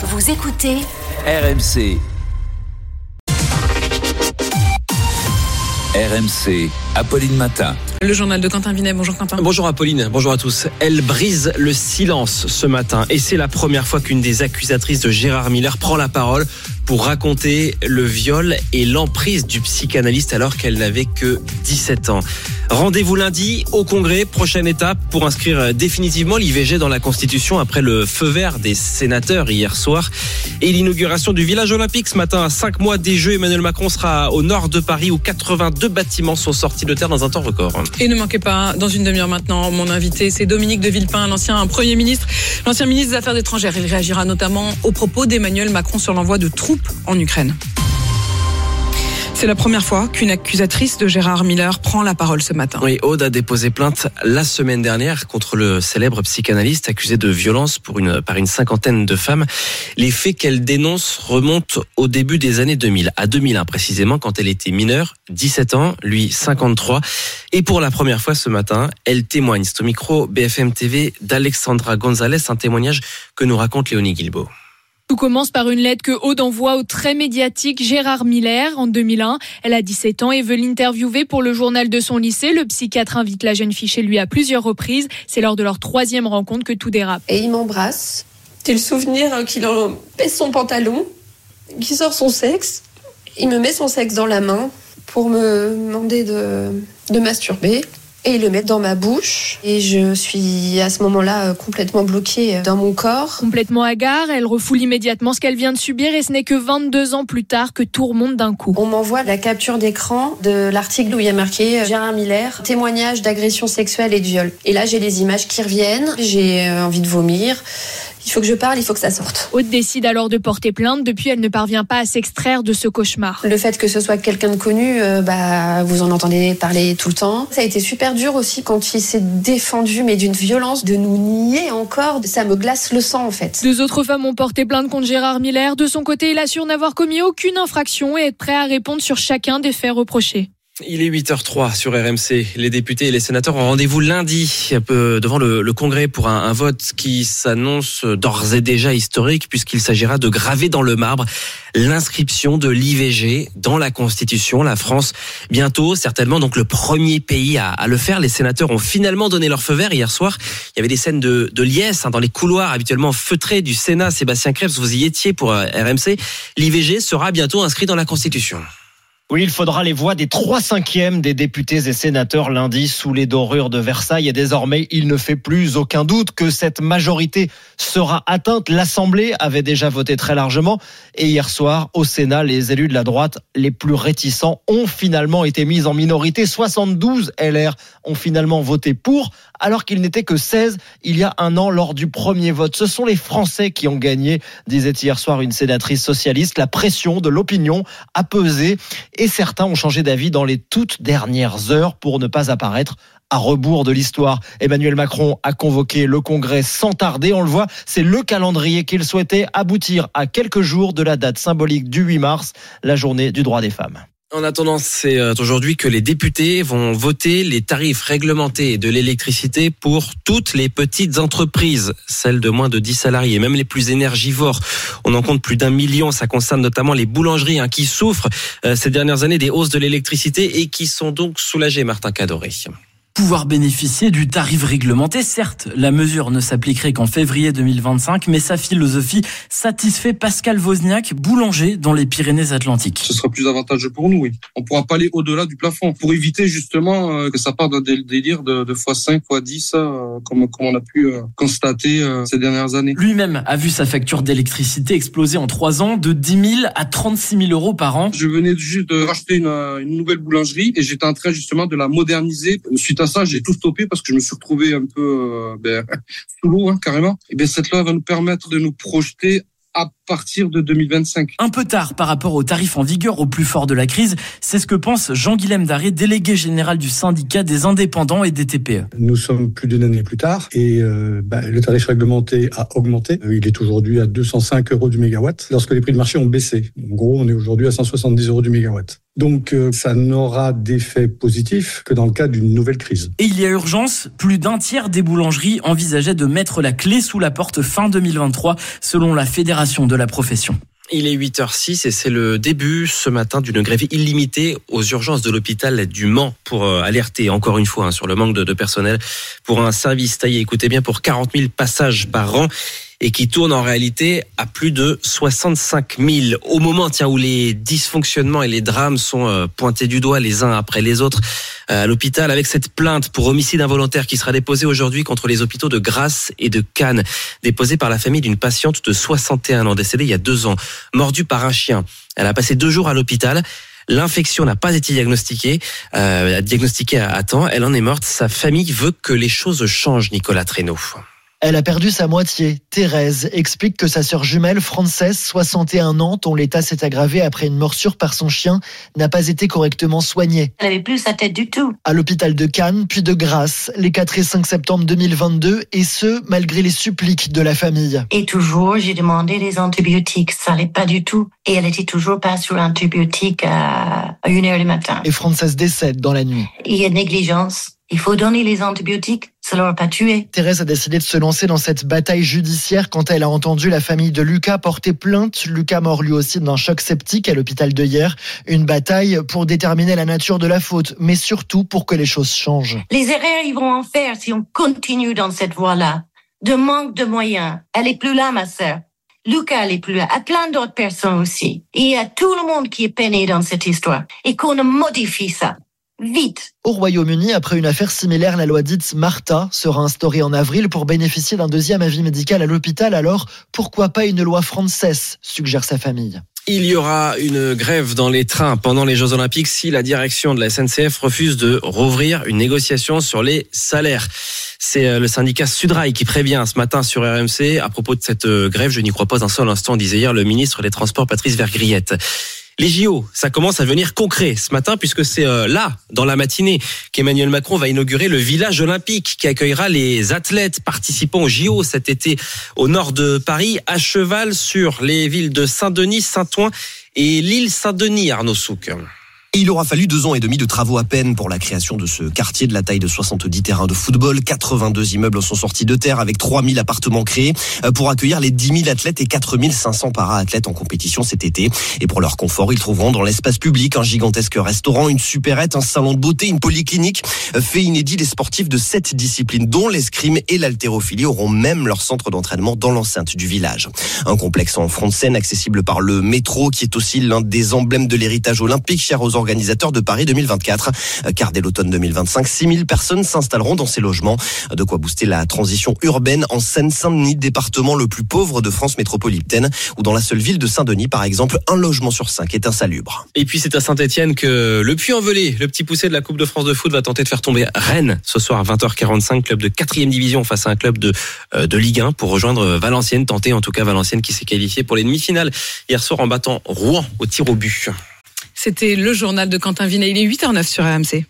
Vous écoutez RMC. RMC, Apolline Matin. Le journal de Quentin Vinet. Bonjour Quentin. Bonjour Apolline, bonjour à tous. Elle brise le silence ce matin et c'est la première fois qu'une des accusatrices de Gérard Miller prend la parole pour raconter le viol et l'emprise du psychanalyste alors qu'elle n'avait que 17 ans. Rendez-vous lundi au Congrès, prochaine étape pour inscrire définitivement l'IVG dans la Constitution après le feu vert des sénateurs hier soir et l'inauguration du village olympique ce matin à 5 mois des Jeux. Emmanuel Macron sera au nord de Paris où 82 bâtiments sont sortis de terre dans un temps record. Et ne manquez pas, dans une demi-heure maintenant, mon invité, c'est Dominique de Villepin, l'ancien Premier ministre, l'ancien ministre des Affaires étrangères. Il réagira notamment aux propos d'Emmanuel Macron sur l'envoi de troupes en Ukraine. C'est la première fois qu'une accusatrice de Gérard Miller prend la parole ce matin. Oui, Aude a déposé plainte la semaine dernière contre le célèbre psychanalyste accusé de violence pour une, par une cinquantaine de femmes. Les faits qu'elle dénonce remontent au début des années 2000, à 2001 précisément, quand elle était mineure, 17 ans, lui 53. Et pour la première fois ce matin, elle témoigne. C'est au micro BFM TV d'Alexandra Gonzalez, un témoignage que nous raconte Léonie Guilbeault. Tout commence par une lettre que Aude envoie au très médiatique Gérard Miller en 2001. Elle a 17 ans et veut l'interviewer pour le journal de son lycée. Le psychiatre invite la jeune fille chez lui à plusieurs reprises. C'est lors de leur troisième rencontre que tout dérape. Et il m'embrasse. J'ai le souvenir qu'il en baisse son pantalon, qu'il sort son sexe. Il me met son sexe dans la main pour me demander de, de masturber et le met dans ma bouche. Et je suis à ce moment-là complètement bloquée dans mon corps. Complètement hagard, elle refoule immédiatement ce qu'elle vient de subir et ce n'est que 22 ans plus tard que tout remonte d'un coup. On m'envoie la capture d'écran de l'article où il y a marqué Gérard Miller, témoignage d'agression sexuelle et de viol. Et là, j'ai les images qui reviennent, j'ai envie de vomir. Il faut que je parle, il faut que ça sorte. Aude décide alors de porter plainte. Depuis, elle ne parvient pas à s'extraire de ce cauchemar. Le fait que ce soit quelqu'un de connu, euh, bah, vous en entendez parler tout le temps. Ça a été super dur aussi quand il s'est défendu, mais d'une violence, de nous nier encore. Ça me glace le sang, en fait. Deux autres femmes ont porté plainte contre Gérard Miller. De son côté, il assure n'avoir commis aucune infraction et être prêt à répondre sur chacun des faits reprochés. Il est 8h03 sur RMC. Les députés et les sénateurs ont rendez-vous lundi devant le, le Congrès pour un, vote qui s'annonce d'ores et déjà historique puisqu'il s'agira de graver dans le marbre l'inscription de l'IVG dans la Constitution. La France, bientôt, certainement donc le premier pays à, à, le faire. Les sénateurs ont finalement donné leur feu vert hier soir. Il y avait des scènes de, de liesse hein, dans les couloirs habituellement feutrés du Sénat. Sébastien Krebs, vous y étiez pour euh, RMC. L'IVG sera bientôt inscrit dans la Constitution. Oui, il faudra les voix des trois cinquièmes des députés et sénateurs lundi sous les dorures de Versailles. Et désormais, il ne fait plus aucun doute que cette majorité sera atteinte. L'Assemblée avait déjà voté très largement. Et hier soir, au Sénat, les élus de la droite les plus réticents ont finalement été mis en minorité. 72 LR ont finalement voté pour, alors qu'il n'était que 16 il y a un an lors du premier vote. Ce sont les Français qui ont gagné, disait hier soir une sénatrice socialiste. La pression de l'opinion a pesé et certains ont changé d'avis dans les toutes dernières heures pour ne pas apparaître à rebours de l'histoire. Emmanuel Macron a convoqué le Congrès sans tarder. On le voit, c'est le calendrier qu'il souhaitait aboutir à quelques jours de la date symbolique du 8 mars, la journée du droit des femmes. En attendant, c'est aujourd'hui que les députés vont voter les tarifs réglementés de l'électricité pour toutes les petites entreprises, celles de moins de 10 salariés, même les plus énergivores. On en compte plus d'un million. Ça concerne notamment les boulangeries hein, qui souffrent euh, ces dernières années des hausses de l'électricité et qui sont donc soulagées, Martin Cadoré pouvoir bénéficier du tarif réglementé. Certes, la mesure ne s'appliquerait qu'en février 2025, mais sa philosophie satisfait Pascal Wozniak, boulanger dans les Pyrénées-Atlantiques. Ce sera plus avantageux pour nous, oui. On pourra pas aller au-delà du plafond pour éviter justement euh, que ça parte d'un délire de, de x5, x10, euh, comme, comme on a pu euh, constater ces dernières années. Lui-même a vu sa facture d'électricité exploser en trois ans de 10 000 à 36 000 euros par an. Je venais juste de racheter une, une nouvelle boulangerie et j'étais en train justement de la moderniser suite à ça, j'ai tout stoppé parce que je me suis retrouvé un peu euh, ben, sous l'eau, hein, carrément. Et bien cette loi va nous permettre de nous projeter à partir de 2025. Un peu tard par rapport aux tarifs en vigueur au plus fort de la crise, c'est ce que pense Jean-Guilhem Daré, délégué général du syndicat des indépendants et des TPE. Nous sommes plus d'une année plus tard et euh, bah, le tarif réglementé a augmenté. Il est aujourd'hui à 205 euros du mégawatt lorsque les prix de marché ont baissé. En gros, on est aujourd'hui à 170 euros du mégawatt. Donc euh, ça n'aura d'effet positif que dans le cas d'une nouvelle crise. Et il y a urgence, plus d'un tiers des boulangeries envisageaient de mettre la clé sous la porte fin 2023 selon la Fédération de profession. Il est 8h06 et c'est le début ce matin d'une grève illimitée aux urgences de l'hôpital du Mans pour euh, alerter encore une fois hein, sur le manque de personnel pour un service taillé, écoutez bien, pour 40 000 passages par an et qui tourne en réalité à plus de 65 000. Au moment tiens, où les dysfonctionnements et les drames sont euh, pointés du doigt les uns après les autres euh, à l'hôpital, avec cette plainte pour homicide involontaire qui sera déposée aujourd'hui contre les hôpitaux de Grasse et de Cannes, déposée par la famille d'une patiente de 61 ans décédée il y a deux ans, mordue par un chien. Elle a passé deux jours à l'hôpital. L'infection n'a pas été diagnostiquée, euh, diagnostiquée à temps. Elle en est morte. Sa famille veut que les choses changent, Nicolas Traîneau. Elle a perdu sa moitié. Thérèse explique que sa sœur jumelle, Frances, 61 ans, dont l'état s'est aggravé après une morsure par son chien, n'a pas été correctement soignée. Elle avait plus sa tête du tout. À l'hôpital de Cannes, puis de Grasse, les 4 et 5 septembre 2022, et ce, malgré les suppliques de la famille. Et toujours, j'ai demandé des antibiotiques. Ça n'allait pas du tout. Et elle était toujours pas sur l'antibiotique à 1h du matin. Et Frances décède dans la nuit. Il y a négligence. Il faut donner les antibiotiques, ça pas tué. Thérèse a décidé de se lancer dans cette bataille judiciaire quand elle a entendu la famille de Lucas porter plainte. Lucas mort lui aussi d'un choc septique à l'hôpital de hier. Une bataille pour déterminer la nature de la faute, mais surtout pour que les choses changent. Les erreurs, ils vont en faire si on continue dans cette voie-là. De manque de moyens. Elle est plus là, ma sœur. Lucas, elle est plus là. À plein d'autres personnes aussi. Et il y a tout le monde qui est peiné dans cette histoire. Et qu'on modifie ça. Vite. Au Royaume-Uni, après une affaire similaire, la loi dite Martha sera instaurée en avril pour bénéficier d'un deuxième avis médical à l'hôpital. Alors, pourquoi pas une loi française suggère sa famille. Il y aura une grève dans les trains pendant les Jeux Olympiques si la direction de la SNCF refuse de rouvrir une négociation sur les salaires. C'est euh, le syndicat Sudrail qui prévient ce matin sur RMC à propos de cette euh, grève. Je n'y crois pas un seul instant, disait hier le ministre des Transports Patrice Vergriette. Les JO, ça commence à devenir concret ce matin puisque c'est euh, là, dans la matinée, qu'Emmanuel Macron va inaugurer le village olympique qui accueillera les athlètes participant aux JO cet été au nord de Paris, à cheval sur les villes de Saint-Denis, Saint-Ouen et l'île Saint-Denis, Arnaud Souk. Il aura fallu deux ans et demi de travaux à peine pour la création de ce quartier de la taille de 70 terrains de football. 82 immeubles sont sortis de terre avec 3000 appartements créés euh, pour accueillir les 10 000 athlètes et 4500 para-athlètes en compétition cet été. Et pour leur confort, ils trouveront dans l'espace public un gigantesque restaurant, une supérette, un salon de beauté, une polyclinique. Euh, fait inédit, les sportifs de sept disciplines, dont l'escrime et l'haltérophilie, auront même leur centre d'entraînement dans l'enceinte du village. Un complexe en front de scène accessible par le métro qui est aussi l'un des emblèmes de l'héritage olympique organisateurs de Paris 2024. Car dès l'automne 2025, 6000 personnes s'installeront dans ces logements. De quoi booster la transition urbaine en Seine-Saint-Denis, département le plus pauvre de France métropolitaine, où dans la seule ville de Saint-Denis, par exemple, un logement sur cinq est insalubre. Et puis c'est à Saint-Etienne que le Puy-en-Velay, le petit poussé de la Coupe de France de foot, va tenter de faire tomber Rennes ce soir à 20h45, club de 4 division face à un club de, euh, de Ligue 1 pour rejoindre Valenciennes, tenter en tout cas Valenciennes qui s'est qualifié pour les demi-finales hier soir en battant Rouen au tir au but. C'était le journal de Quentin Vinet. Il est 8h09 sur RMC.